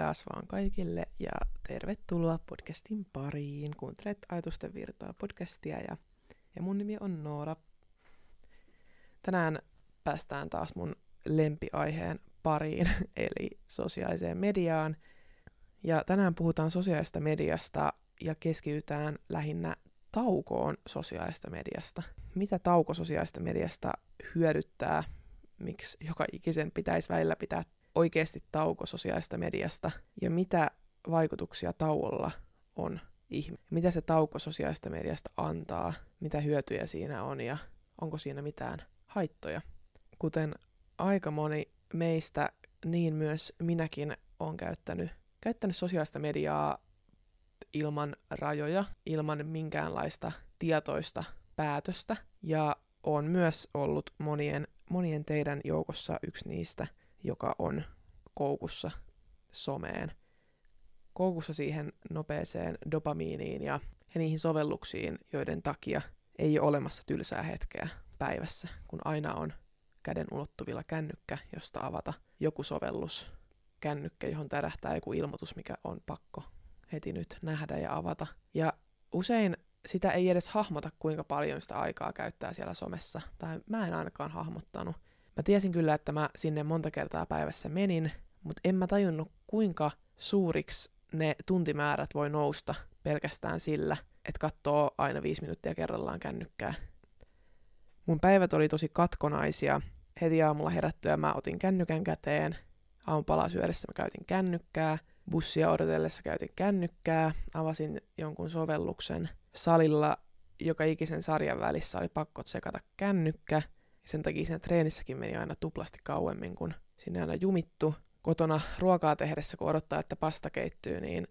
taas vaan kaikille ja tervetuloa podcastin pariin. Kuuntelet Ajatusten virtaa podcastia ja, ja mun nimi on Noora. Tänään päästään taas mun lempiaiheen pariin, eli sosiaaliseen mediaan. Ja tänään puhutaan sosiaalista mediasta ja keskitytään lähinnä taukoon sosiaalista mediasta. Mitä tauko sosiaalista mediasta hyödyttää, miksi joka ikisen pitäisi välillä pitää oikeasti tauko sosiaalista mediasta ja mitä vaikutuksia tauolla on ihme. Mitä se tauko sosiaalista mediasta antaa, mitä hyötyjä siinä on ja onko siinä mitään haittoja. Kuten aika moni meistä, niin myös minäkin olen käyttänyt, käyttänyt sosiaalista mediaa ilman rajoja, ilman minkäänlaista tietoista päätöstä. Ja on myös ollut monien, monien teidän joukossa yksi niistä, joka on koukussa someen. Koukussa siihen nopeeseen dopamiiniin ja, ja niihin sovelluksiin, joiden takia ei ole olemassa tylsää hetkeä päivässä, kun aina on käden ulottuvilla kännykkä, josta avata joku sovellus, kännykkä, johon tärähtää joku ilmoitus, mikä on pakko heti nyt nähdä ja avata. Ja usein sitä ei edes hahmota, kuinka paljon sitä aikaa käyttää siellä somessa, tai mä en ainakaan hahmottanut. Mä tiesin kyllä, että mä sinne monta kertaa päivässä menin, mutta en mä tajunnut, kuinka suuriksi ne tuntimäärät voi nousta pelkästään sillä, että katsoo aina viisi minuuttia kerrallaan kännykkää. Mun päivät oli tosi katkonaisia. Heti aamulla herättyä mä otin kännykän käteen. Aamupalaa syödessä mä käytin kännykkää. Bussia odotellessa käytin kännykkää. Avasin jonkun sovelluksen. Salilla joka ikisen sarjan välissä oli pakko sekata kännykkä. Sen takia siinä treenissäkin meni aina tuplasti kauemmin, kun sinne aina jumittu. Kotona ruokaa tehdessä, kun odottaa, että pasta keittyy, niin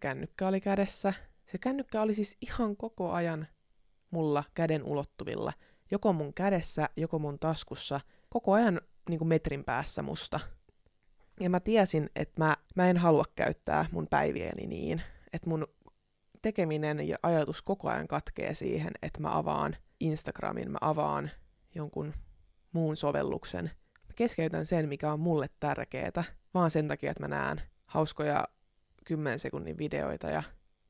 kännykkä oli kädessä. Se kännykkä oli siis ihan koko ajan mulla käden ulottuvilla. Joko mun kädessä, joko mun taskussa. Koko ajan niin kuin metrin päässä musta. Ja mä tiesin, että mä, mä en halua käyttää mun päiviäni niin. Että mun tekeminen ja ajatus koko ajan katkee siihen, että mä avaan Instagramin, mä avaan jonkun muun sovelluksen. Mä keskeytän sen, mikä on mulle tärkeää, vaan sen takia, että mä näen hauskoja 10 sekunnin videoita ja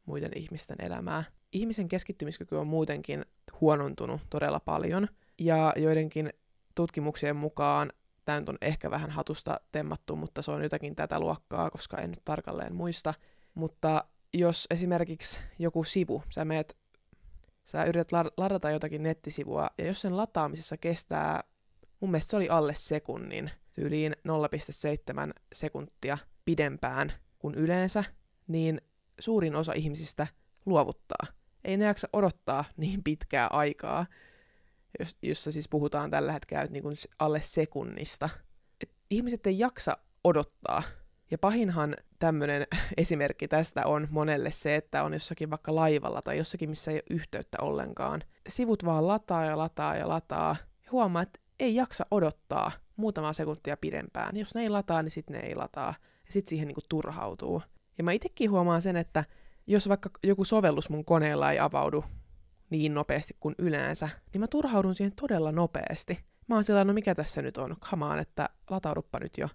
muiden ihmisten elämää. Ihmisen keskittymiskyky on muutenkin huonontunut todella paljon, ja joidenkin tutkimuksien mukaan tämä nyt on ehkä vähän hatusta temmattu, mutta se on jotakin tätä luokkaa, koska en nyt tarkalleen muista. Mutta jos esimerkiksi joku sivu, sä meet sä yrität ladata jotakin nettisivua, ja jos sen lataamisessa kestää, mun mielestä se oli alle sekunnin, tyyliin 0,7 sekuntia pidempään kuin yleensä, niin suurin osa ihmisistä luovuttaa. Ei ne jaksa odottaa niin pitkää aikaa, jos, jossa siis puhutaan tällä hetkellä niin kuin alle sekunnista. Et ihmiset ei jaksa odottaa ja pahinhan tämmöinen esimerkki tästä on monelle se, että on jossakin vaikka laivalla tai jossakin, missä ei ole yhteyttä ollenkaan. Sivut vaan lataa ja lataa ja lataa. Ja huomaa, että ei jaksa odottaa muutamaa sekuntia pidempään. Jos ne ei lataa, niin sitten ne ei lataa. Ja sitten siihen niinku turhautuu. Ja mä itsekin huomaan sen, että jos vaikka joku sovellus mun koneella ei avaudu niin nopeasti kuin yleensä, niin mä turhaudun siihen todella nopeasti. Mä oon sillä no mikä tässä nyt on, kamaan, että latauduppa nyt jo.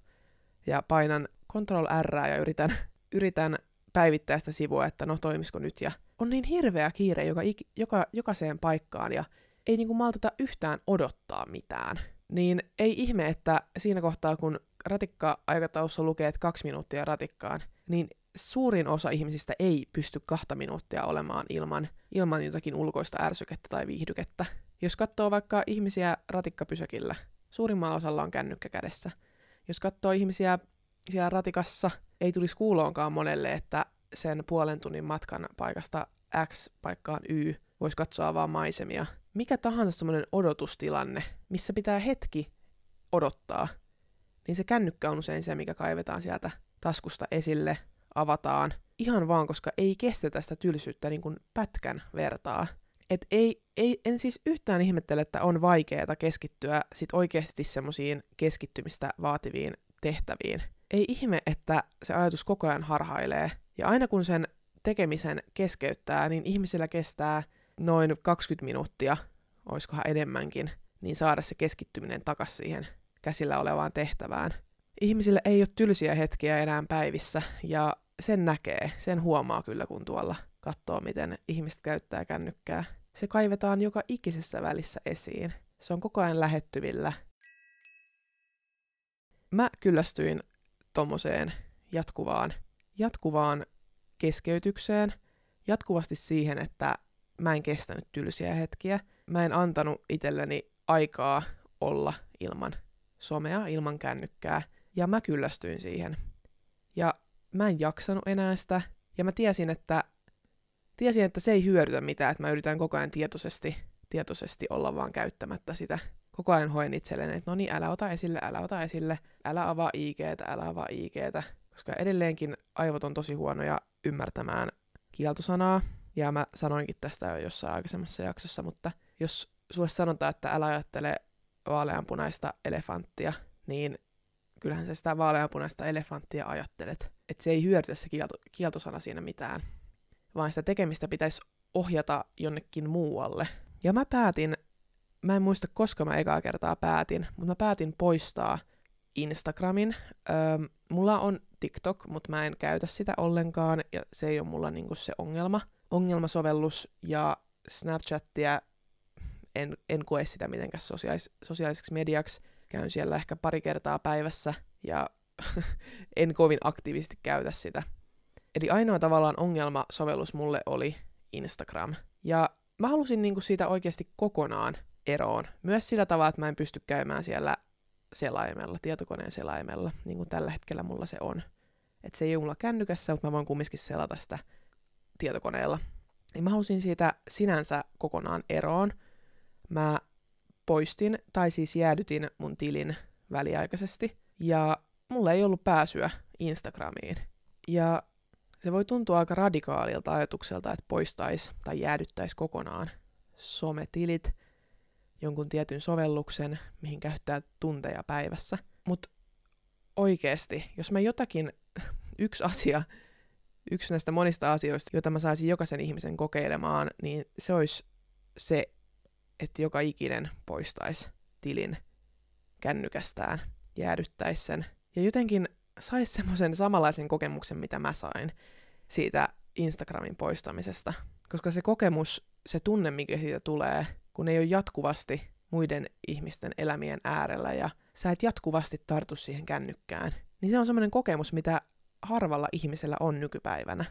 Ja painan Control R ja yritän, yritän päivittää sitä sivua, että no toimisiko nyt. Ja on niin hirveä kiire joka, joka, jokaiseen paikkaan ja ei niinku maltata yhtään odottaa mitään. Niin ei ihme, että siinä kohtaa, kun ratikka-aikataulussa lukee, että kaksi minuuttia ratikkaan, niin suurin osa ihmisistä ei pysty kahta minuuttia olemaan ilman, ilman jotakin ulkoista ärsykettä tai viihdykettä. Jos katsoo vaikka ihmisiä ratikkapysäkillä, suurimmalla osalla on kännykkä kädessä. Jos katsoo ihmisiä siellä ratikassa ei tulisi kuuloonkaan monelle, että sen puolen tunnin matkan paikasta X paikkaan Y voisi katsoa vaan maisemia. Mikä tahansa semmoinen odotustilanne, missä pitää hetki odottaa, niin se kännykkä on usein se, mikä kaivetaan sieltä taskusta esille, avataan, ihan vaan, koska ei kestetä sitä tylsyyttä niin kuin pätkän vertaa. Et ei, ei, en siis yhtään ihmettele, että on vaikeaa keskittyä sit oikeasti semmoisiin keskittymistä vaativiin tehtäviin ei ihme, että se ajatus koko ajan harhailee. Ja aina kun sen tekemisen keskeyttää, niin ihmisillä kestää noin 20 minuuttia, olisikohan enemmänkin, niin saada se keskittyminen takaisin siihen käsillä olevaan tehtävään. ihmisille ei ole tylsiä hetkiä enää päivissä, ja sen näkee, sen huomaa kyllä, kun tuolla katsoo, miten ihmiset käyttää kännykkää. Se kaivetaan joka ikisessä välissä esiin. Se on koko ajan lähettyvillä. Mä kyllästyin tommoseen jatkuvaan, jatkuvaan keskeytykseen, jatkuvasti siihen, että mä en kestänyt tylsiä hetkiä. Mä en antanut itselleni aikaa olla ilman somea, ilman kännykkää, ja mä kyllästyin siihen. Ja mä en jaksanut enää sitä, ja mä tiesin, että, tiesin, että se ei hyödytä mitään, että mä yritän koko ajan tietoisesti, tietoisesti olla vaan käyttämättä sitä. Koko ajan hoen itselleni, että no niin, älä ota esille, älä ota esille, älä avaa IGtä, älä avaa IGtä, koska edelleenkin aivot on tosi huonoja ymmärtämään kieltosanaa, ja mä sanoinkin tästä jo jossain aikaisemmassa jaksossa, mutta jos sulle sanotaan, että älä ajattele vaaleanpunaista elefanttia, niin kyllähän sä sitä vaaleanpunaista elefanttia ajattelet. Että se ei hyödytä se kielto, kieltosana siinä mitään, vaan sitä tekemistä pitäisi ohjata jonnekin muualle. Ja mä päätin, mä en muista koska mä ekaa kertaa päätin, mutta mä päätin poistaa Instagramin. Öö, mulla on TikTok, mutta mä en käytä sitä ollenkaan, ja se ei ole mulla niinku se ongelma. Ongelmasovellus ja Snapchatia en, en koe sitä mitenkään sosiaalis- sosiaaliseksi mediaksi. Käyn siellä ehkä pari kertaa päivässä ja en kovin aktiivisesti käytä sitä. Eli ainoa tavallaan ongelmasovellus mulle oli Instagram. Ja mä halusin niinku siitä oikeasti kokonaan eroon. Myös sillä tavalla, että mä en pysty käymään siellä selaimella, tietokoneen selaimella, niin kuin tällä hetkellä mulla se on. Että se ei ole mulla kännykässä, mutta mä voin kumminkin selata sitä tietokoneella. Ja mä halusin siitä sinänsä kokonaan eroon. Mä poistin, tai siis jäädytin mun tilin väliaikaisesti, ja mulla ei ollut pääsyä Instagramiin. Ja se voi tuntua aika radikaalilta ajatukselta, että poistaisi tai jäädyttäisi kokonaan sometilit, jonkun tietyn sovelluksen, mihin käyttää tunteja päivässä. Mutta oikeasti, jos mä jotakin, yksi asia, yksi näistä monista asioista, joita mä saisin jokaisen ihmisen kokeilemaan, niin se olisi se, että joka ikinen poistaisi tilin kännykästään, jäädyttäisi sen. Ja jotenkin saisi semmoisen samanlaisen kokemuksen, mitä mä sain siitä Instagramin poistamisesta. Koska se kokemus, se tunne, mikä siitä tulee, kun ei ole jatkuvasti muiden ihmisten elämien äärellä ja sä et jatkuvasti tartu siihen kännykkään, niin se on semmoinen kokemus, mitä harvalla ihmisellä on nykypäivänä.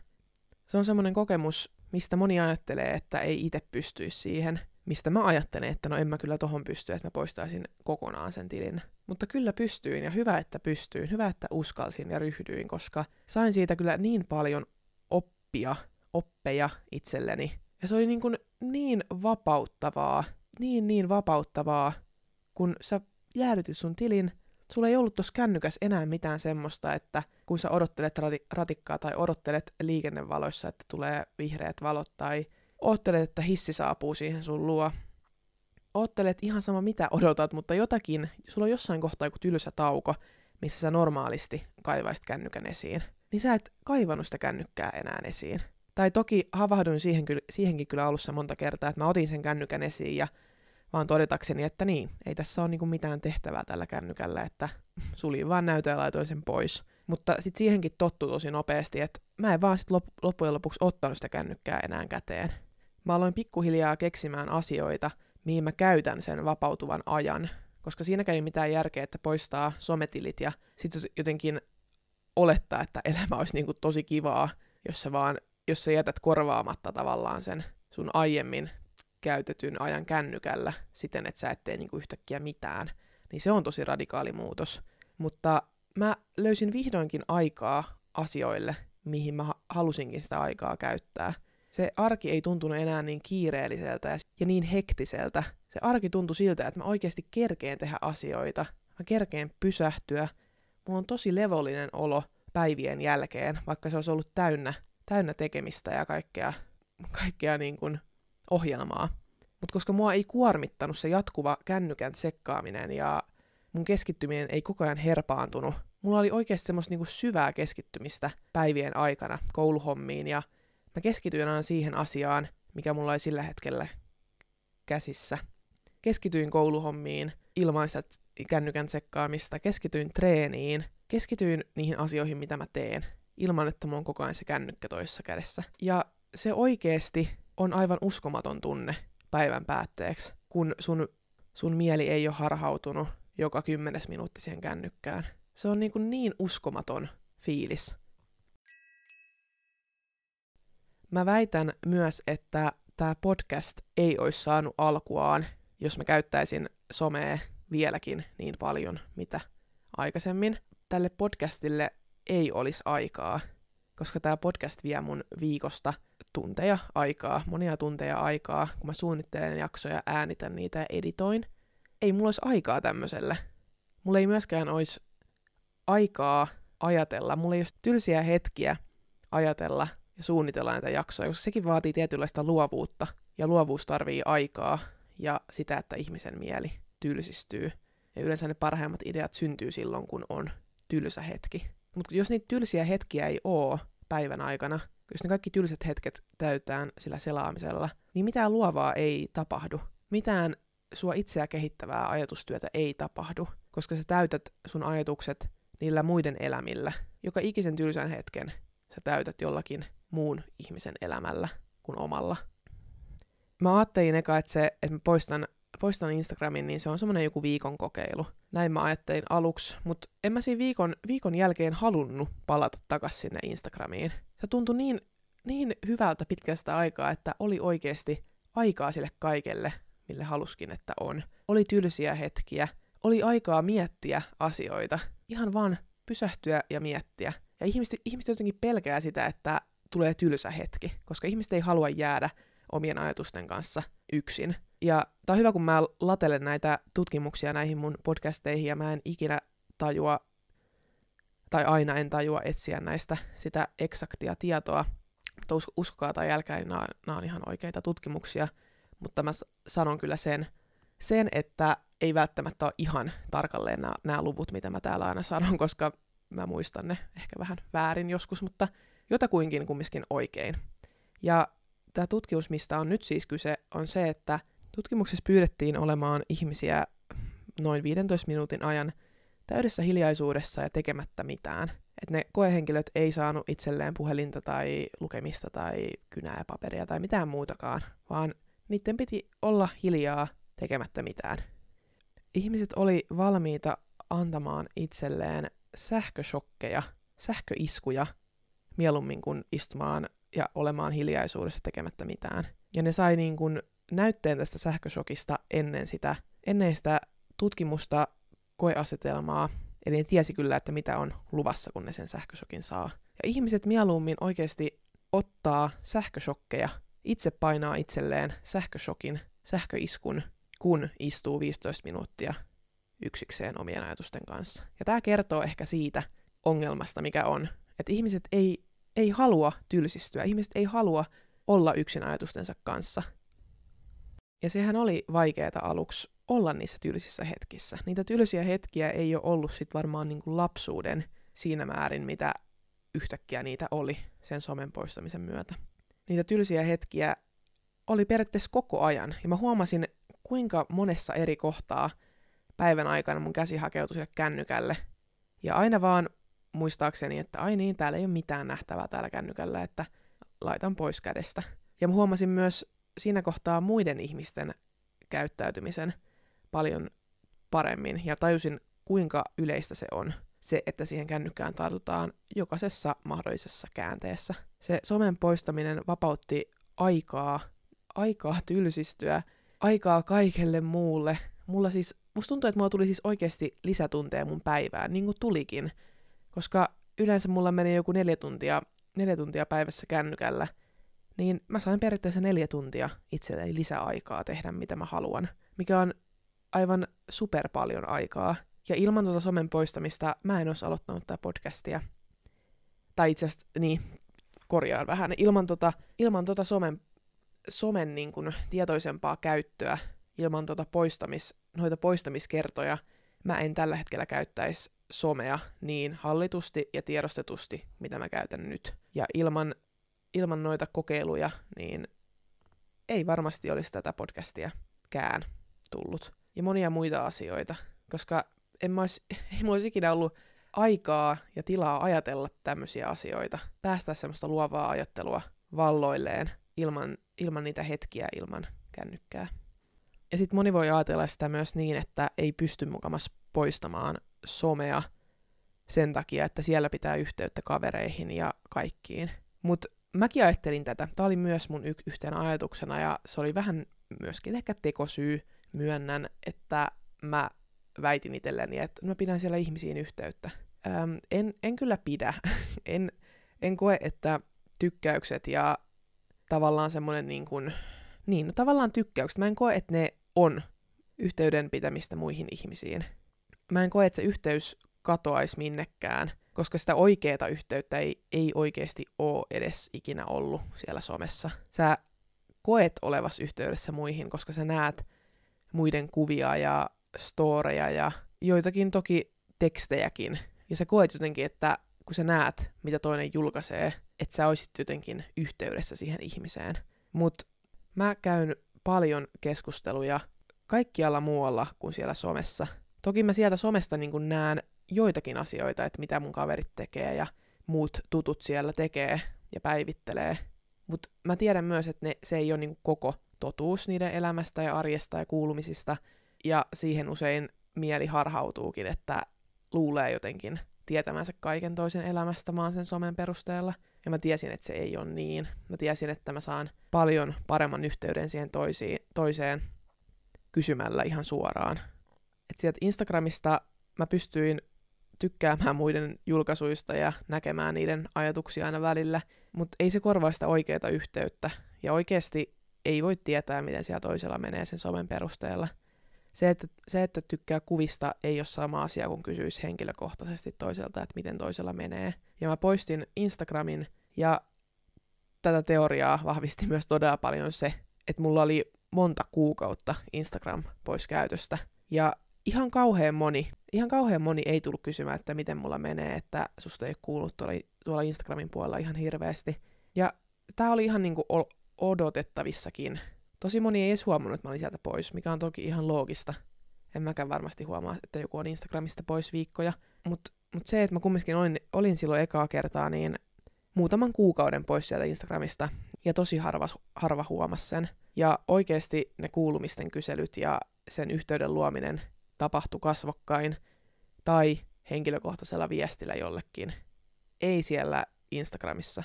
Se on semmoinen kokemus, mistä moni ajattelee, että ei itse pystyisi siihen, mistä mä ajattelen, että no en mä kyllä tohon pysty, että mä poistaisin kokonaan sen tilin. Mutta kyllä pystyin ja hyvä, että pystyin, hyvä, että uskalsin ja ryhdyin, koska sain siitä kyllä niin paljon oppia, oppeja itselleni. Ja se oli niin, kuin niin vapauttavaa, niin niin vapauttavaa, kun sä jäädytit sun tilin, sulla ei ollut tuossa kännykäs enää mitään semmoista, että kun sä odottelet rati- ratikkaa tai odottelet liikennevaloissa, että tulee vihreät valot tai oottelet, että hissi saapuu siihen sun luo. Oottelet ihan sama mitä odotat, mutta jotakin, sulla on jossain kohtaa joku tylsä tauko, missä sä normaalisti kaivaisit kännykän esiin, niin sä et kaivannut sitä kännykkää enää esiin. Tai toki havahduin siihen, siihenkin kyllä alussa monta kertaa, että mä otin sen kännykän esiin ja vaan todetakseni, että niin, ei tässä ole niinku mitään tehtävää tällä kännykällä, että suljin vaan näytön ja laitoin sen pois. Mutta sitten siihenkin tottu tosi nopeasti, että mä en vaan sit lop- loppujen lopuksi ottanut sitä kännykkää enää käteen. Mä aloin pikkuhiljaa keksimään asioita, mihin mä käytän sen vapautuvan ajan, koska siinäkään ei mitään järkeä, että poistaa sometilit ja sitten jotenkin olettaa, että elämä olisi niinku tosi kivaa, jos sä vaan, jos sä jätät korvaamatta tavallaan sen sun aiemmin käytetyn ajan kännykällä siten, että sä et tee niinku yhtäkkiä mitään, niin se on tosi radikaali muutos. Mutta mä löysin vihdoinkin aikaa asioille, mihin mä halusinkin sitä aikaa käyttää. Se arki ei tuntunut enää niin kiireelliseltä ja niin hektiseltä. Se arki tuntui siltä, että mä oikeasti kerkeen tehdä asioita. Mä kerkeen pysähtyä. Mulla on tosi levollinen olo päivien jälkeen, vaikka se olisi ollut täynnä, täynnä tekemistä ja kaikkea, kaikkea niin kuin ohjelmaa. Mutta koska mua ei kuormittanut se jatkuva kännykän sekkaaminen ja mun keskittyminen ei koko ajan herpaantunut, mulla oli oikeasti semmoista niinku syvää keskittymistä päivien aikana kouluhommiin ja mä keskityin aina siihen asiaan, mikä mulla oli sillä hetkellä käsissä. Keskityin kouluhommiin ilman sitä kännykän sekkaamista, keskityin treeniin keskityin niihin asioihin, mitä mä teen, ilman että mulla on koko ajan se kännykkä toisessa kädessä. Ja se oikeesti on aivan uskomaton tunne päivän päätteeksi, kun sun, sun mieli ei ole harhautunut joka kymmenes minuutti siihen kännykkään. Se on niin, kuin niin uskomaton fiilis. Mä väitän myös, että tämä podcast ei olisi saanut alkuaan, jos mä käyttäisin somea vieläkin niin paljon, mitä aikaisemmin. Tälle podcastille ei olisi aikaa, koska tämä podcast vie mun viikosta tunteja aikaa, monia tunteja aikaa, kun mä suunnittelen jaksoja, äänitän niitä ja editoin. Ei mulla olisi aikaa tämmöiselle. Mulla ei myöskään olisi aikaa ajatella, mulla ei olisi tylsiä hetkiä ajatella ja suunnitella näitä jaksoja, koska sekin vaatii tietynlaista luovuutta, ja luovuus tarvii aikaa ja sitä, että ihmisen mieli tylsistyy. Ja yleensä ne parhaimmat ideat syntyy silloin, kun on tylsä hetki. Mutta jos niitä tylsiä hetkiä ei oo päivän aikana, jos ne kaikki tylsät hetket täytään sillä selaamisella, niin mitään luovaa ei tapahdu. Mitään sua itseä kehittävää ajatustyötä ei tapahdu, koska sä täytät sun ajatukset niillä muiden elämillä. Joka ikisen tylsän hetken sä täytät jollakin muun ihmisen elämällä kuin omalla. Mä ajattelin eka, että se, että mä poistan, poistan Instagramin, niin se on semmoinen joku viikon kokeilu. Näin mä ajattelin aluksi, mutta en mä siinä viikon, viikon jälkeen halunnut palata takaisin sinne Instagramiin. Se tuntui niin, niin hyvältä pitkästä aikaa, että oli oikeasti aikaa sille kaikelle, mille haluskin, että on. Oli tylsiä hetkiä, oli aikaa miettiä asioita, ihan vaan pysähtyä ja miettiä. Ja ihmiset, ihmiset jotenkin pelkää sitä, että tulee tylsä hetki, koska ihmiset ei halua jäädä omien ajatusten kanssa yksin. Ja tää on hyvä, kun mä latelen näitä tutkimuksia näihin mun podcasteihin, ja mä en ikinä tajua, tai aina en tajua etsiä näistä sitä eksaktia tietoa, mutta us- uskokaa tai jälkeen, niin nämä, nämä on ihan oikeita tutkimuksia, mutta mä sanon kyllä sen, sen, että ei välttämättä ole ihan tarkalleen nämä, nämä luvut, mitä mä täällä aina sanon, koska mä muistan ne ehkä vähän väärin joskus, mutta jotakuinkin kumminkin oikein. Ja tämä tutkimus, mistä on nyt siis kyse, on se, että tutkimuksessa pyydettiin olemaan ihmisiä noin 15 minuutin ajan täydessä hiljaisuudessa ja tekemättä mitään. Että ne koehenkilöt ei saanut itselleen puhelinta tai lukemista tai kynää ja paperia tai mitään muutakaan, vaan niiden piti olla hiljaa tekemättä mitään. Ihmiset oli valmiita antamaan itselleen sähköshokkeja, sähköiskuja, mieluummin kuin istumaan ja olemaan hiljaisuudessa tekemättä mitään. Ja ne sai niin kuin näytteen tästä sähköshokista ennen sitä, ennen sitä tutkimusta koeasetelmaa, eli ne tiesi kyllä, että mitä on luvassa, kun ne sen sähköshokin saa. Ja ihmiset mieluummin oikeasti ottaa sähköshokkeja, itse painaa itselleen sähköshokin, sähköiskun, kun istuu 15 minuuttia yksikseen omien ajatusten kanssa. Ja tämä kertoo ehkä siitä ongelmasta, mikä on, että ihmiset ei, ei halua tylsistyä, ihmiset ei halua olla yksin ajatustensa kanssa. Ja sehän oli vaikeaa aluksi olla niissä tylsissä hetkissä. Niitä tylsiä hetkiä ei ole ollut sit varmaan niin kuin lapsuuden siinä määrin, mitä yhtäkkiä niitä oli sen somen poistamisen myötä. Niitä tylsiä hetkiä oli periaatteessa koko ajan, ja mä huomasin, kuinka monessa eri kohtaa päivän aikana mun käsi hakeutui sille kännykälle. Ja aina vaan muistaakseni, että ai niin, täällä ei ole mitään nähtävää täällä kännykällä, että laitan pois kädestä. Ja huomasin myös siinä kohtaa muiden ihmisten käyttäytymisen paljon paremmin ja tajusin, kuinka yleistä se on, se, että siihen kännykkään tartutaan jokaisessa mahdollisessa käänteessä. Se somen poistaminen vapautti aikaa, aikaa tylsistyä, aikaa kaikelle muulle. Mulla siis, musta tuntuu, että mulla tuli siis oikeasti lisätunteja mun päivään, niin kuin tulikin, koska yleensä mulla meni joku neljä tuntia, neljä tuntia päivässä kännykällä, niin mä sain periaatteessa neljä tuntia itselleni lisäaikaa tehdä mitä mä haluan, mikä on aivan super paljon aikaa. Ja ilman tuota somen poistamista mä en olisi aloittanut tätä podcastia. Tai itse asiassa, niin, korjaan vähän. Ilman tota, ilman tota somen, somen niin kuin, tietoisempaa käyttöä, ilman tota poistamis, noita poistamiskertoja, mä en tällä hetkellä käyttäisi somea niin hallitusti ja tiedostetusti, mitä mä käytän nyt. Ja ilman, ilman noita kokeiluja, niin ei varmasti olisi tätä podcastia kään tullut. Ja monia muita asioita, koska en mä olisi, ei mulla olisi ikinä ollut aikaa ja tilaa ajatella tämmöisiä asioita, päästä semmoista luovaa ajattelua valloilleen ilman, ilman niitä hetkiä ilman kännykkää. Ja sitten moni voi ajatella sitä myös niin, että ei pysty mukamas poistamaan somea sen takia, että siellä pitää yhteyttä kavereihin ja kaikkiin. Mutta mäkin ajattelin tätä. Tämä oli myös mun y- yhtenä ajatuksena ja se oli vähän myöskin ehkä tekosyy. Myönnän, että mä väitin itselleni, että mä pidän siellä ihmisiin yhteyttä. Öm, en, en kyllä pidä. en, en koe, että tykkäykset ja tavallaan semmoinen niin kuin, niin, no tavallaan tykkäykset. Mä en koe, että ne on yhteyden pitämistä muihin ihmisiin. Mä en koe, että se yhteys katoaisi minnekään, koska sitä oikeaa yhteyttä ei, ei oikeasti ole edes ikinä ollut siellä somessa. Sä koet olevas yhteydessä muihin, koska sä näet muiden kuvia ja storeja ja joitakin toki tekstejäkin. Ja sä koet jotenkin, että kun sä näet, mitä toinen julkaisee, että sä olisit jotenkin yhteydessä siihen ihmiseen. Mutta mä käyn paljon keskusteluja kaikkialla muualla kuin siellä somessa. Toki mä sieltä somesta niin näen joitakin asioita, että mitä mun kaverit tekee ja muut tutut siellä tekee ja päivittelee. Mutta mä tiedän myös, että ne, se ei ole niin koko totuus niiden elämästä ja arjesta ja kuulumisista, ja siihen usein mieli harhautuukin, että luulee jotenkin tietämänsä kaiken toisen elämästä maan sen somen perusteella. Ja mä tiesin, että se ei ole niin. Mä tiesin, että mä saan paljon paremman yhteyden siihen toisiin, toiseen kysymällä ihan suoraan. Et sieltä Instagramista mä pystyin tykkäämään muiden julkaisuista ja näkemään niiden ajatuksia aina välillä, mutta ei se korvaa sitä oikeaa yhteyttä. Ja oikeasti ei voi tietää, miten siellä toisella menee sen somen perusteella. Se että, se, että tykkää kuvista, ei ole sama asia kuin kysyisi henkilökohtaisesti toiselta, että miten toisella menee. Ja mä poistin Instagramin, ja tätä teoriaa vahvisti myös todella paljon se, että mulla oli monta kuukautta Instagram pois käytöstä. Ja ihan kauhean moni, ihan kauhean moni ei tullut kysymään, että miten mulla menee, että susta ei ole kuullut tuolla, tuolla Instagramin puolella ihan hirveästi. Ja tää oli ihan niinku odotettavissakin. Tosi moni ei edes huomannut, että mä olin sieltä pois, mikä on toki ihan loogista. En mäkään varmasti huomaa, että joku on Instagramista pois viikkoja. Mutta mut se, että mä kumminkin olin, olin silloin ekaa kertaa, niin muutaman kuukauden pois sieltä Instagramista, ja tosi harva, harva huomasi sen. Ja oikeasti ne kuulumisten kyselyt ja sen yhteyden luominen tapahtui kasvokkain tai henkilökohtaisella viestillä jollekin. Ei siellä Instagramissa.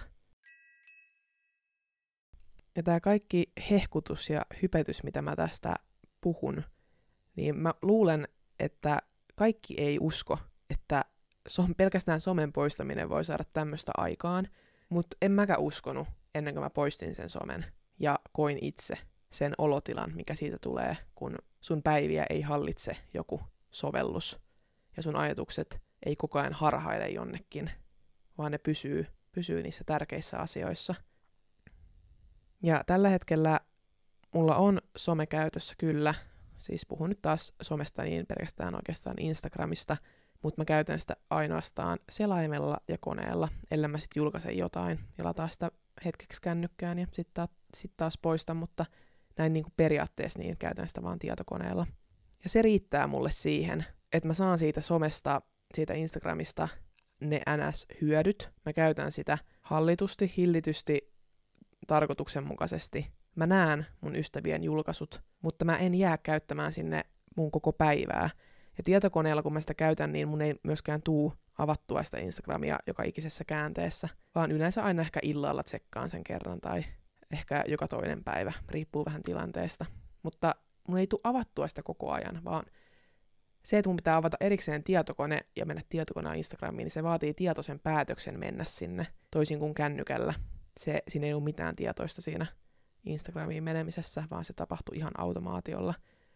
Ja tämä kaikki hehkutus ja hypetys, mitä mä tästä puhun, niin mä luulen, että kaikki ei usko, että pelkästään somen poistaminen voi saada tämmöistä aikaan, mutta en mäkään uskonut ennen kuin mä poistin sen somen ja koin itse sen olotilan, mikä siitä tulee, kun sun päiviä ei hallitse joku sovellus ja sun ajatukset ei koko ajan harhaile jonnekin, vaan ne pysyy, pysyy niissä tärkeissä asioissa. Ja tällä hetkellä mulla on some käytössä kyllä, siis puhun nyt taas somesta niin pelkästään oikeastaan Instagramista, mutta mä käytän sitä ainoastaan selaimella ja koneella, ellei mä sitten julkaise jotain ja lataa sitä hetkeksi kännykkään ja sitten taas, sit taas poistan, mutta näin niin kuin periaatteessa niin käytän sitä vaan tietokoneella. Ja se riittää mulle siihen, että mä saan siitä somesta, siitä Instagramista ne NS-hyödyt. Mä käytän sitä hallitusti, hillitysti, tarkoituksenmukaisesti. Mä näen mun ystävien julkaisut, mutta mä en jää käyttämään sinne mun koko päivää. Ja tietokoneella, kun mä sitä käytän, niin mun ei myöskään tuu avattua sitä Instagramia joka ikisessä käänteessä, vaan yleensä aina ehkä illalla tsekkaan sen kerran tai ehkä joka toinen päivä, riippuu vähän tilanteesta. Mutta mun ei tule avattua sitä koko ajan, vaan se, että mun pitää avata erikseen tietokone ja mennä tietokoneen Instagramiin, niin se vaatii tietoisen päätöksen mennä sinne, toisin kuin kännykällä. Se, siinä ei ole mitään tietoista siinä Instagramiin menemisessä, vaan se tapahtuu ihan automaatiolla.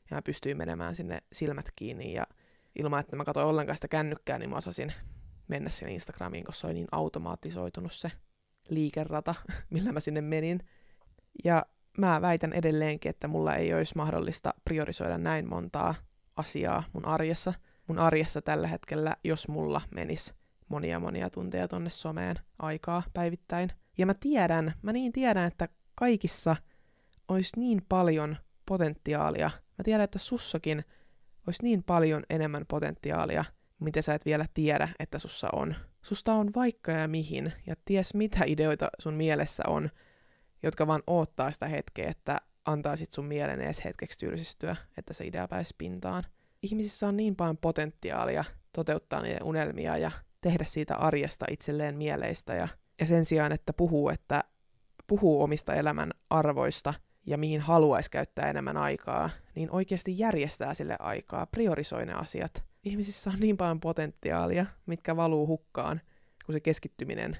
Ja mä pystyin menemään sinne silmät kiinni ja ilman, että mä katsoin ollenkaan sitä kännykkää, niin mä osasin mennä sinne Instagramiin, koska se oli niin automatisoitunut se liikerata, millä mä sinne menin. Ja mä väitän edelleenkin, että mulla ei olisi mahdollista priorisoida näin montaa asiaa mun arjessa. Mun arjessa tällä hetkellä, jos mulla menis monia monia tunteja tonne someen aikaa päivittäin. Ja mä tiedän, mä niin tiedän, että kaikissa olisi niin paljon potentiaalia. Mä tiedän, että sussakin olisi niin paljon enemmän potentiaalia mitä sä et vielä tiedä, että sussa on. Susta on vaikka ja mihin, ja ties mitä ideoita sun mielessä on, jotka vaan oottaa sitä hetkeä, että antaisit sun mielen edes hetkeksi tylsistyä, että se idea pääsi pintaan. Ihmisissä on niin paljon potentiaalia toteuttaa niiden unelmia ja tehdä siitä arjesta itselleen mieleistä ja, ja sen sijaan, että puhuu, että puhuu omista elämän arvoista ja mihin haluaisi käyttää enemmän aikaa, niin oikeasti järjestää sille aikaa, priorisoi ne asiat. Ihmisissä on niin paljon potentiaalia, mitkä valuu hukkaan, kun se keskittyminen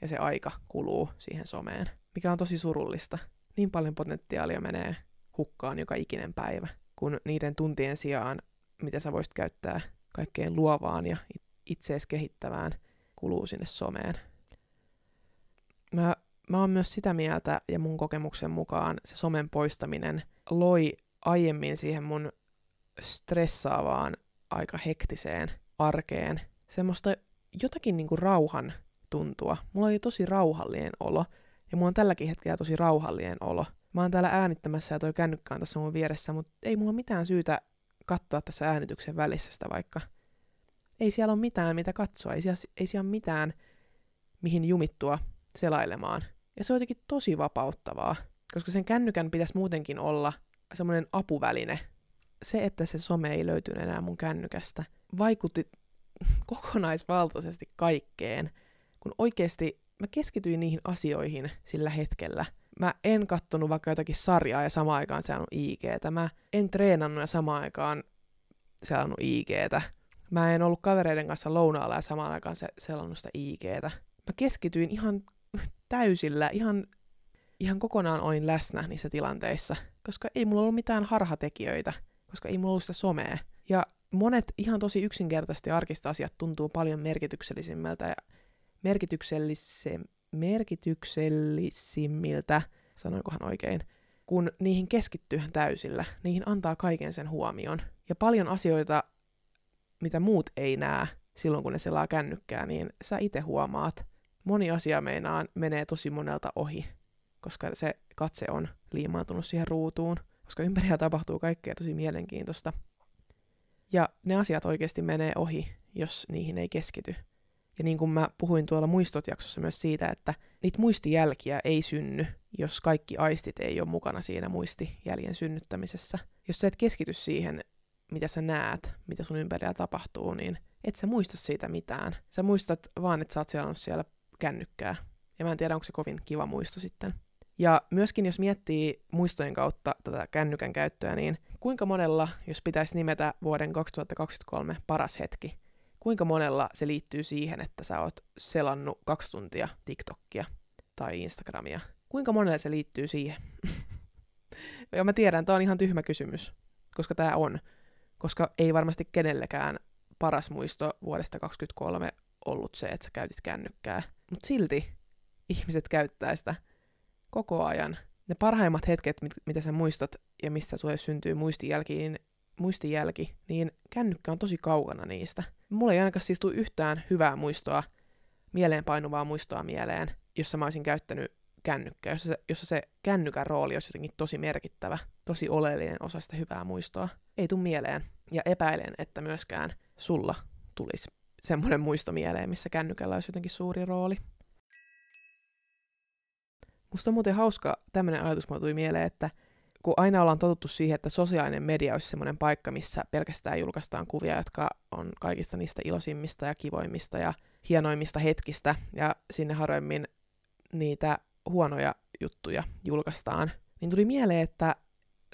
ja se aika kuluu siihen someen, mikä on tosi surullista. Niin paljon potentiaalia menee hukkaan joka ikinen päivä, kun niiden tuntien sijaan, mitä sä voisit käyttää kaikkeen luovaan ja itsees kehittävään, kuluu sinne someen. Mä, mä oon myös sitä mieltä, ja mun kokemuksen mukaan se somen poistaminen loi aiemmin siihen mun stressaavaan, aika hektiseen arkeen semmoista jotakin niinku rauhan tuntua. Mulla oli tosi rauhallinen olo, ja mulla on tälläkin hetkellä tosi rauhallinen olo. Mä oon täällä äänittämässä ja toi kännykkä on tässä mun vieressä, mutta ei mulla mitään syytä katsoa tässä äänityksen välissä sitä vaikka. Ei siellä ole mitään, mitä katsoa. Ei siellä, ei siellä ole mitään, mihin jumittua selailemaan. Ja se on jotenkin tosi vapauttavaa, koska sen kännykän pitäisi muutenkin olla semmoinen apuväline. Se, että se some ei löytynyt enää mun kännykästä, vaikutti kokonaisvaltaisesti kaikkeen, kun oikeasti mä keskityin niihin asioihin sillä hetkellä. Mä en kattonut vaikka jotakin sarjaa ja samaan aikaan selannut IGtä. Mä en treenannut ja samaan aikaan selannut IGtä. Mä en ollut kavereiden kanssa lounaalla ja samaan aikaan se selannut sitä IGtä. Mä keskityin ihan täysillä, ihan, ihan kokonaan olin läsnä niissä tilanteissa, koska ei mulla ollut mitään harhatekijöitä, koska ei mulla ollut sitä somea. Ja monet ihan tosi yksinkertaisesti arkista asiat tuntuu paljon merkityksellisimmältä ja merkityksellisimmiltä, sanoinkohan oikein, kun niihin keskittyy täysillä, niihin antaa kaiken sen huomion. Ja paljon asioita, mitä muut ei näe silloin, kun ne selaa kännykkää, niin sä itse huomaat. Moni asia meinaan menee tosi monelta ohi, koska se katse on liimaantunut siihen ruutuun, koska ympärillä tapahtuu kaikkea tosi mielenkiintoista. Ja ne asiat oikeasti menee ohi, jos niihin ei keskity. Ja niin kuin mä puhuin tuolla muistot-jaksossa myös siitä, että niitä muistijälkiä ei synny, jos kaikki aistit ei ole mukana siinä muistijäljen synnyttämisessä. Jos sä et keskity siihen, mitä sä näet, mitä sun ympärillä tapahtuu, niin et sä muista siitä mitään. Sä muistat vaan, että sä oot selannut siellä kännykkää. Ja mä en tiedä, onko se kovin kiva muisto sitten. Ja myöskin jos miettii muistojen kautta tätä kännykän käyttöä, niin kuinka monella, jos pitäisi nimetä vuoden 2023 paras hetki, kuinka monella se liittyy siihen, että sä oot selannut kaksi tuntia TikTokia tai Instagramia? Kuinka monella se liittyy siihen? ja mä tiedän, tämä on ihan tyhmä kysymys, koska tämä on. Koska ei varmasti kenellekään paras muisto vuodesta 2023 ollut se, että sä käytit kännykkää. Mutta silti ihmiset käyttää sitä koko ajan. Ne parhaimmat hetket, mit- mitä sä muistat ja missä sulle syntyy muistijälki, niin muistijälki, niin kännykkä on tosi kaukana niistä. Mulla ei ainakaan siis tule yhtään hyvää muistoa, mieleenpainuvaa muistoa mieleen, jossa mä olisin käyttänyt kännykkää, jossa se, jossa se kännykän rooli olisi jotenkin tosi merkittävä, tosi oleellinen osa sitä hyvää muistoa. Ei tule mieleen. Ja epäilen, että myöskään sulla tulisi semmoinen muisto mieleen, missä kännykällä olisi jotenkin suuri rooli. Musta on muuten hauska tämmöinen ajatus mulle tuli mieleen, että kun aina ollaan totuttu siihen, että sosiaalinen media olisi semmoinen paikka, missä pelkästään julkaistaan kuvia, jotka on kaikista niistä iloisimmista ja kivoimmista ja hienoimmista hetkistä, ja sinne harvemmin niitä huonoja juttuja julkaistaan, niin tuli mieleen, että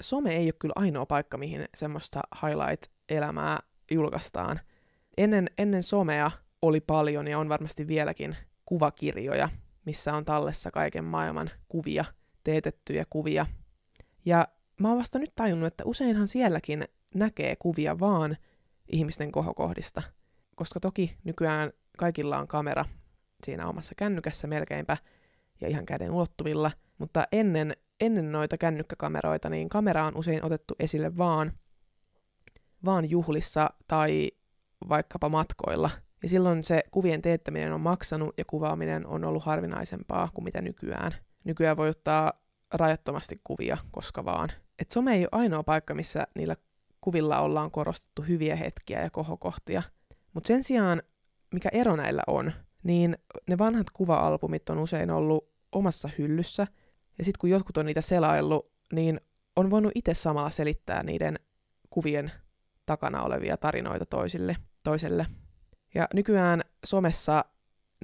some ei ole kyllä ainoa paikka, mihin semmoista highlight-elämää julkaistaan. Ennen, ennen somea oli paljon ja on varmasti vieläkin kuvakirjoja, missä on tallessa kaiken maailman kuvia, teetettyjä kuvia – ja mä oon vasta nyt tajunnut, että useinhan sielläkin näkee kuvia vaan ihmisten kohokohdista. Koska toki nykyään kaikilla on kamera siinä omassa kännykässä melkeinpä ja ihan käden ulottuvilla, mutta ennen, ennen noita kännykkäkameroita, niin kamera on usein otettu esille vaan, vaan juhlissa tai vaikkapa matkoilla. Ja silloin se kuvien teettäminen on maksanut ja kuvaaminen on ollut harvinaisempaa kuin mitä nykyään. Nykyään voi ottaa rajattomasti kuvia, koska vaan. Et some ei ole ainoa paikka, missä niillä kuvilla ollaan korostettu hyviä hetkiä ja kohokohtia, Mutta sen sijaan, mikä ero näillä on, niin ne vanhat kuva-albumit on usein ollut omassa hyllyssä, ja sitten kun jotkut on niitä selaillut, niin on voinut itse samalla selittää niiden kuvien takana olevia tarinoita toisille, toiselle. Ja nykyään somessa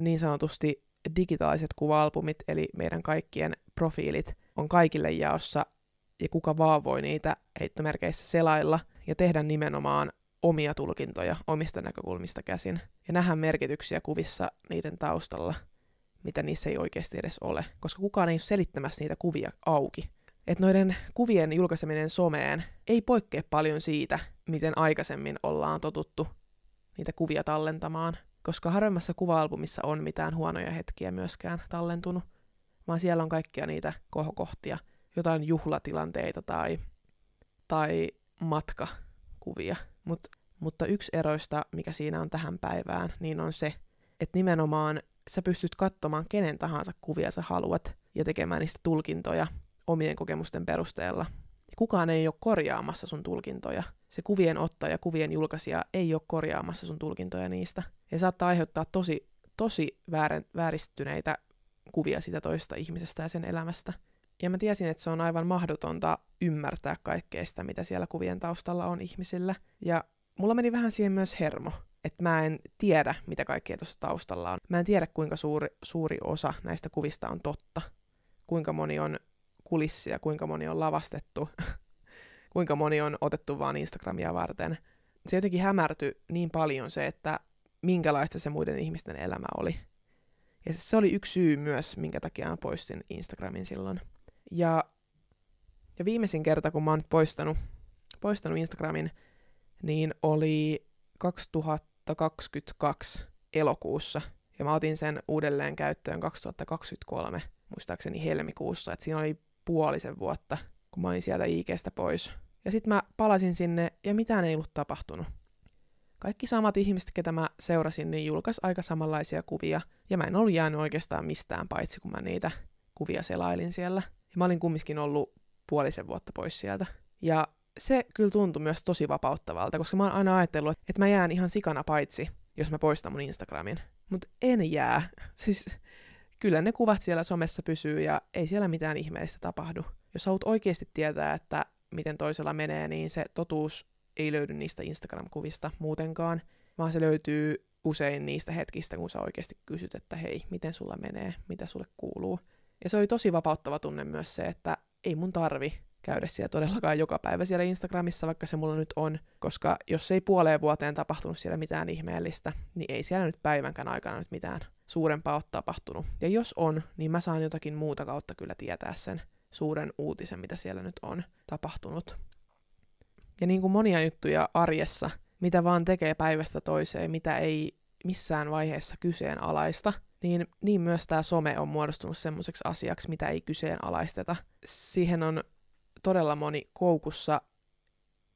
niin sanotusti digitaaliset kuva-albumit, eli meidän kaikkien profiilit, on kaikille jaossa, ja kuka vaan voi niitä heittomerkeissä selailla ja tehdä nimenomaan omia tulkintoja omista näkökulmista käsin. Ja nähdä merkityksiä kuvissa niiden taustalla, mitä niissä ei oikeasti edes ole, koska kukaan ei ole selittämässä niitä kuvia auki. Että noiden kuvien julkaiseminen someen ei poikkea paljon siitä, miten aikaisemmin ollaan totuttu niitä kuvia tallentamaan, koska harvemmassa kuva-albumissa on mitään huonoja hetkiä myöskään tallentunut, vaan siellä on kaikkia niitä kohokohtia, jotain juhlatilanteita tai, tai matkakuvia. Mut, mutta yksi eroista, mikä siinä on tähän päivään, niin on se, että nimenomaan sä pystyt katsomaan kenen tahansa kuvia sä haluat ja tekemään niistä tulkintoja omien kokemusten perusteella. Kukaan ei ole korjaamassa sun tulkintoja. Se kuvien ottaja, kuvien julkaisija ei ole korjaamassa sun tulkintoja niistä. Ja saattaa aiheuttaa tosi, tosi väärän, vääristyneitä kuvia sitä toista ihmisestä ja sen elämästä. Ja mä tiesin, että se on aivan mahdotonta ymmärtää kaikkea sitä, mitä siellä kuvien taustalla on ihmisillä. Ja mulla meni vähän siihen myös hermo, että mä en tiedä, mitä kaikkea tuossa taustalla on. Mä en tiedä, kuinka suuri, suuri osa näistä kuvista on totta. Kuinka moni on kulissia, kuinka moni on lavastettu, kuinka moni on otettu vaan Instagramia varten. Se jotenkin hämärtyi niin paljon se, että minkälaista se muiden ihmisten elämä oli. Ja se oli yksi syy myös, minkä takia mä poistin Instagramin silloin. Ja, ja viimeisin kerta, kun mä oon poistanut, poistanut Instagramin, niin oli 2022 elokuussa. Ja mä otin sen uudelleen käyttöön 2023, muistaakseni helmikuussa. että siinä oli puolisen vuotta, kun mä olin sieltä IGstä pois. Ja sitten mä palasin sinne ja mitään ei ollut tapahtunut. Kaikki samat ihmiset, ketä mä seurasin, niin julkaisi aika samanlaisia kuvia, ja mä en ollut jäänyt oikeastaan mistään paitsi, kun mä niitä kuvia selailin siellä. Ja mä olin kumminkin ollut puolisen vuotta pois sieltä. Ja se kyllä tuntui myös tosi vapauttavalta, koska mä oon aina ajatellut, että mä jään ihan sikana paitsi, jos mä poistan mun Instagramin. Mutta en jää. Siis kyllä ne kuvat siellä somessa pysyy ja ei siellä mitään ihmeellistä tapahdu. Jos haluat oikeasti tietää, että miten toisella menee, niin se totuus ei löydy niistä Instagram-kuvista muutenkaan, vaan se löytyy usein niistä hetkistä, kun sä oikeasti kysyt, että hei, miten sulla menee, mitä sulle kuuluu. Ja se oli tosi vapauttava tunne myös se, että ei mun tarvi käydä siellä todellakaan joka päivä siellä Instagramissa, vaikka se mulla nyt on, koska jos ei puoleen vuoteen tapahtunut siellä mitään ihmeellistä, niin ei siellä nyt päivänkään aikana nyt mitään suurempaa ole tapahtunut. Ja jos on, niin mä saan jotakin muuta kautta kyllä tietää sen suuren uutisen, mitä siellä nyt on tapahtunut. Ja niin kuin monia juttuja arjessa, mitä vaan tekee päivästä toiseen, mitä ei missään vaiheessa kyseenalaista, niin, niin myös tämä some on muodostunut semmoiseksi asiaksi, mitä ei kyseenalaisteta. Siihen on todella moni koukussa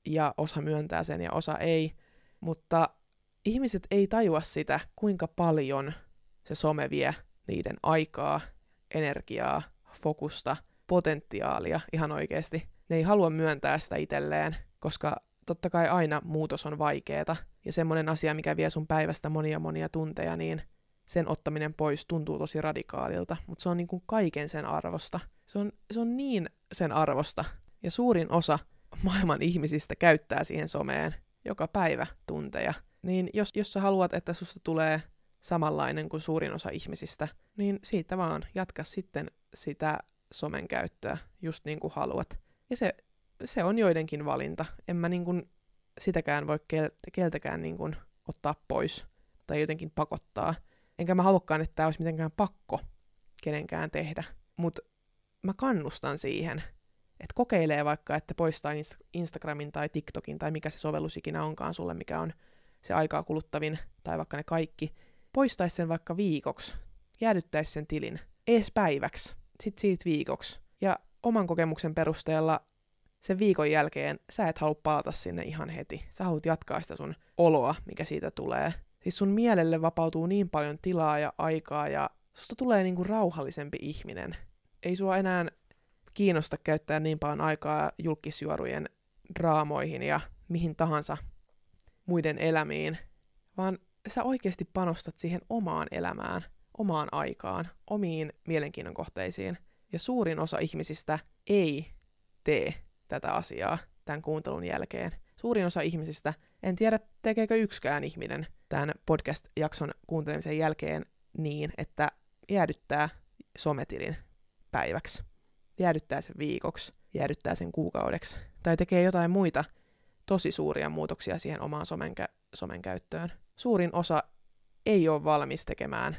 ja osa myöntää sen ja osa ei, mutta ihmiset ei tajua sitä, kuinka paljon se some vie niiden aikaa, energiaa, fokusta, potentiaalia ihan oikeasti. Ne ei halua myöntää sitä itselleen, koska totta kai aina muutos on vaikeeta, ja semmoinen asia, mikä vie sun päivästä monia monia tunteja, niin sen ottaminen pois tuntuu tosi radikaalilta, mutta se on niin kuin kaiken sen arvosta. Se on, se on niin sen arvosta. Ja suurin osa maailman ihmisistä käyttää siihen someen joka päivä tunteja. Niin jos, jos sä haluat, että susta tulee samanlainen kuin suurin osa ihmisistä, niin siitä vaan jatka sitten sitä somen käyttöä just niin kuin haluat. Ja se, se on joidenkin valinta. En mä niin kuin sitäkään voi kel- keltäkään niin kuin ottaa pois tai jotenkin pakottaa. Enkä mä halukkaan, että tämä olisi mitenkään pakko kenenkään tehdä. Mutta mä kannustan siihen, että kokeilee vaikka, että poistaa Instagramin tai TikTokin tai mikä se sovellus ikinä onkaan sulle, mikä on se aikaa kuluttavin, tai vaikka ne kaikki, poistaisi sen vaikka viikoksi, jäädyttäisi sen tilin, ees päiväksi, sit siitä viikoksi. Ja oman kokemuksen perusteella sen viikon jälkeen sä et halua palata sinne ihan heti. Sä haluat jatkaa sitä sun oloa, mikä siitä tulee. Siis sun mielelle vapautuu niin paljon tilaa ja aikaa ja susta tulee niinku rauhallisempi ihminen. Ei sua enää kiinnosta käyttää niin paljon aikaa julkisjuorujen draamoihin ja mihin tahansa muiden elämiin, vaan sä oikeasti panostat siihen omaan elämään, omaan aikaan, omiin mielenkiinnon kohteisiin. Ja suurin osa ihmisistä ei tee tätä asiaa tämän kuuntelun jälkeen. Suurin osa ihmisistä, en tiedä tekeekö yksikään ihminen tämän podcast-jakson kuuntelemisen jälkeen niin, että jäädyttää sometilin päiväksi, jäädyttää sen viikoksi, jäädyttää sen kuukaudeksi, tai tekee jotain muita tosi suuria muutoksia siihen omaan somen, kä- somen käyttöön. Suurin osa ei ole valmis tekemään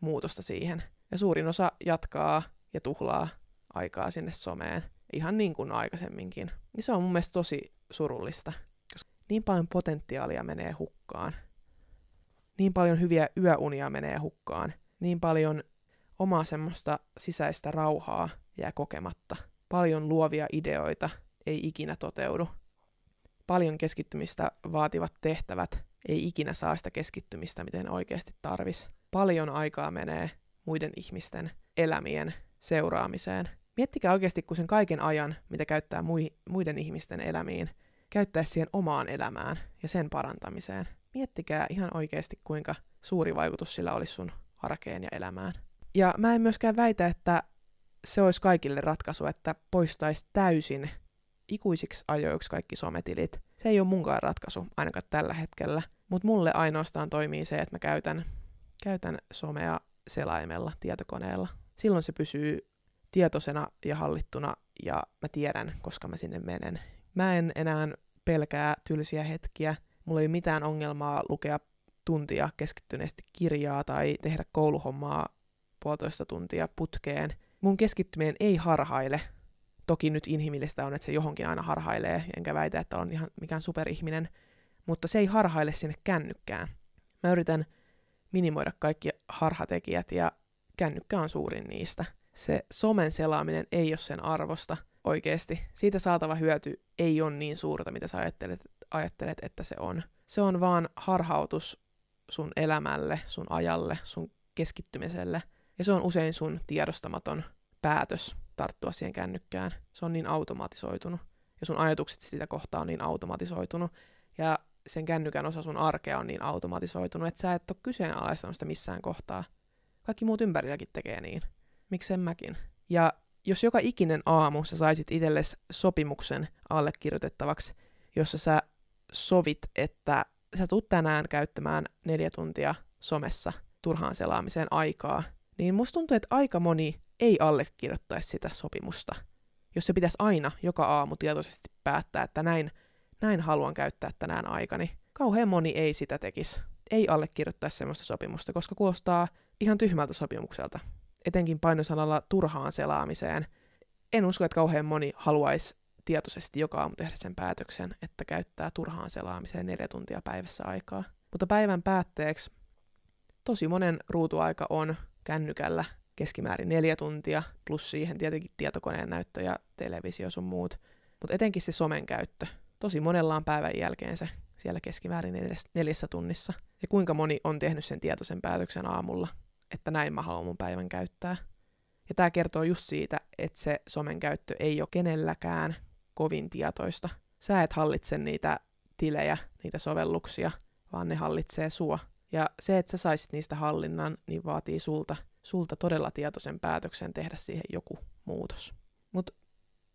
muutosta siihen, ja suurin osa jatkaa ja tuhlaa aikaa sinne someen, ihan niin kuin aikaisemminkin. Ja se on mun mielestä tosi surullista, koska niin paljon potentiaalia menee hukkaan. Niin paljon hyviä yöunia menee hukkaan. Niin paljon omaa semmoista sisäistä rauhaa jää kokematta. Paljon luovia ideoita ei ikinä toteudu. Paljon keskittymistä vaativat tehtävät ei ikinä saa sitä keskittymistä, miten oikeasti tarvis. Paljon aikaa menee muiden ihmisten elämien seuraamiseen. Miettikää oikeasti, kun sen kaiken ajan, mitä käyttää muiden ihmisten elämiin, käyttää siihen omaan elämään ja sen parantamiseen. Miettikää ihan oikeasti, kuinka suuri vaikutus sillä olisi sun arkeen ja elämään. Ja mä en myöskään väitä, että se olisi kaikille ratkaisu, että poistaisi täysin ikuisiksi ajoiksi kaikki sometilit. Se ei ole munkaan ratkaisu, ainakaan tällä hetkellä. Mutta mulle ainoastaan toimii se, että mä käytän, käytän somea selaimella, tietokoneella. Silloin se pysyy tietoisena ja hallittuna ja mä tiedän, koska mä sinne menen. Mä en enää pelkää tylsiä hetkiä. Mulla ei mitään ongelmaa lukea tuntia keskittyneesti kirjaa tai tehdä kouluhommaa puolitoista tuntia putkeen. Mun keskittyminen ei harhaile. Toki nyt inhimillistä on, että se johonkin aina harhailee, enkä väitä, että on ihan mikään superihminen, mutta se ei harhaile sinne kännykkään. Mä yritän minimoida kaikki harhatekijät ja kännykkä on suurin niistä. Se somen selaaminen ei ole sen arvosta oikeasti. Siitä saatava hyöty ei ole niin suurta, mitä sä ajattelet, ajattelet, että se on. Se on vaan harhautus sun elämälle, sun ajalle, sun keskittymiselle – ja se on usein sun tiedostamaton päätös tarttua siihen kännykkään. Se on niin automatisoitunut. Ja sun ajatukset sitä kohtaa on niin automatisoitunut. Ja sen kännykän osa sun arkea on niin automatisoitunut, että sä et ole kyseenalaistanut sitä missään kohtaa. Kaikki muut ympärilläkin tekee niin. Miksen mäkin? Ja jos joka ikinen aamu sä saisit itsellesi sopimuksen allekirjoitettavaksi, jossa sä sovit, että sä tulet tänään käyttämään neljä tuntia somessa turhaan selaamiseen aikaa, niin musta tuntuu, että aika moni ei allekirjoittaisi sitä sopimusta, jos se pitäisi aina joka aamu tietoisesti päättää, että näin, näin haluan käyttää tänään aikani. Kauhean moni ei sitä tekisi. Ei allekirjoittaisi sellaista sopimusta, koska kuulostaa ihan tyhmältä sopimukselta. Etenkin painosanalla turhaan selaamiseen. En usko, että kauhean moni haluaisi tietoisesti joka aamu tehdä sen päätöksen, että käyttää turhaan selaamiseen neljä tuntia päivässä aikaa. Mutta päivän päätteeksi tosi monen ruutuaika on kännykällä keskimäärin neljä tuntia, plus siihen tietenkin tietokoneen näyttö ja televisio sun muut. Mutta etenkin se somen käyttö. Tosi monella on päivän jälkeen se siellä keskimäärin neljässä tunnissa. Ja kuinka moni on tehnyt sen tietoisen päätöksen aamulla, että näin mä haluan mun päivän käyttää. Ja tämä kertoo just siitä, että se somen käyttö ei ole kenelläkään kovin tietoista. Sä et hallitse niitä tilejä, niitä sovelluksia, vaan ne hallitsee sua. Ja se, että sä saisit niistä hallinnan, niin vaatii sulta, sulta todella tietoisen päätöksen tehdä siihen joku muutos. Mutta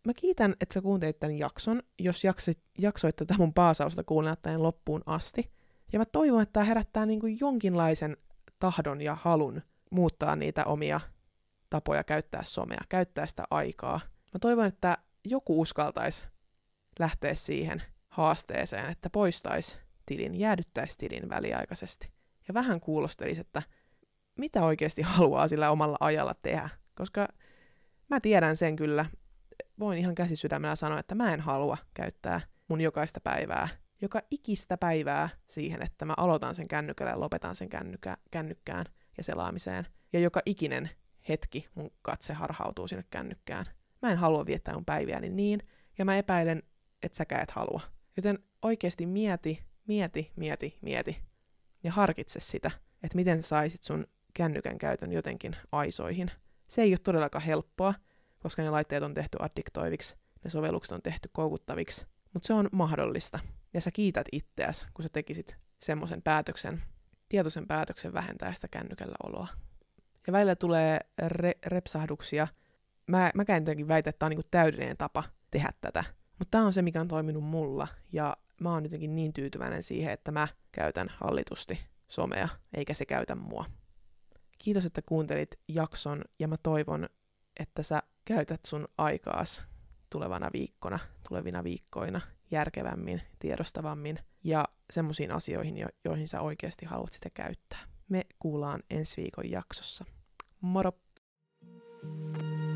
mä kiitän, että sä kuuntelit tämän jakson, jos jaksit, jaksoit tätä mun paasausta kuunnella tämän loppuun asti. Ja mä toivon, että tämä herättää niin kuin jonkinlaisen tahdon ja halun muuttaa niitä omia tapoja käyttää somea, käyttää sitä aikaa. Mä toivon, että joku uskaltaisi lähteä siihen haasteeseen, että poistaisi tilin, jäädyttäisi tilin väliaikaisesti ja vähän kuulostelisi, että mitä oikeasti haluaa sillä omalla ajalla tehdä. Koska mä tiedän sen kyllä, voin ihan käsisydämellä sanoa, että mä en halua käyttää mun jokaista päivää, joka ikistä päivää siihen, että mä aloitan sen kännykällä ja lopetan sen kännykä, kännykkään ja selaamiseen. Ja joka ikinen hetki mun katse harhautuu sinne kännykkään. Mä en halua viettää mun päiviäni niin, ja mä epäilen, että säkään et halua. Joten oikeasti mieti, mieti, mieti, mieti ja harkitse sitä, että miten sä saisit sun kännykän käytön jotenkin aisoihin. Se ei ole todellakaan helppoa, koska ne laitteet on tehty addiktoiviksi, ne sovellukset on tehty koukuttaviksi, mutta se on mahdollista. Ja sä kiität itseäsi, kun sä tekisit semmoisen päätöksen, tietoisen päätöksen vähentää sitä kännykällä oloa. Ja välillä tulee re- repsahduksia. Mä, mä jotenkin väitän, että tämä on niinku täydellinen tapa tehdä tätä. Mutta tämä on se, mikä on toiminut mulla. Ja mä oon jotenkin niin tyytyväinen siihen, että mä käytän hallitusti somea, eikä se käytä mua. Kiitos, että kuuntelit jakson, ja mä toivon, että sä käytät sun aikaas tulevana viikkona, tulevina viikkoina järkevämmin, tiedostavammin ja semmoisiin asioihin, jo- joihin sä oikeasti haluat sitä käyttää. Me kuullaan ensi viikon jaksossa. Moro! thank you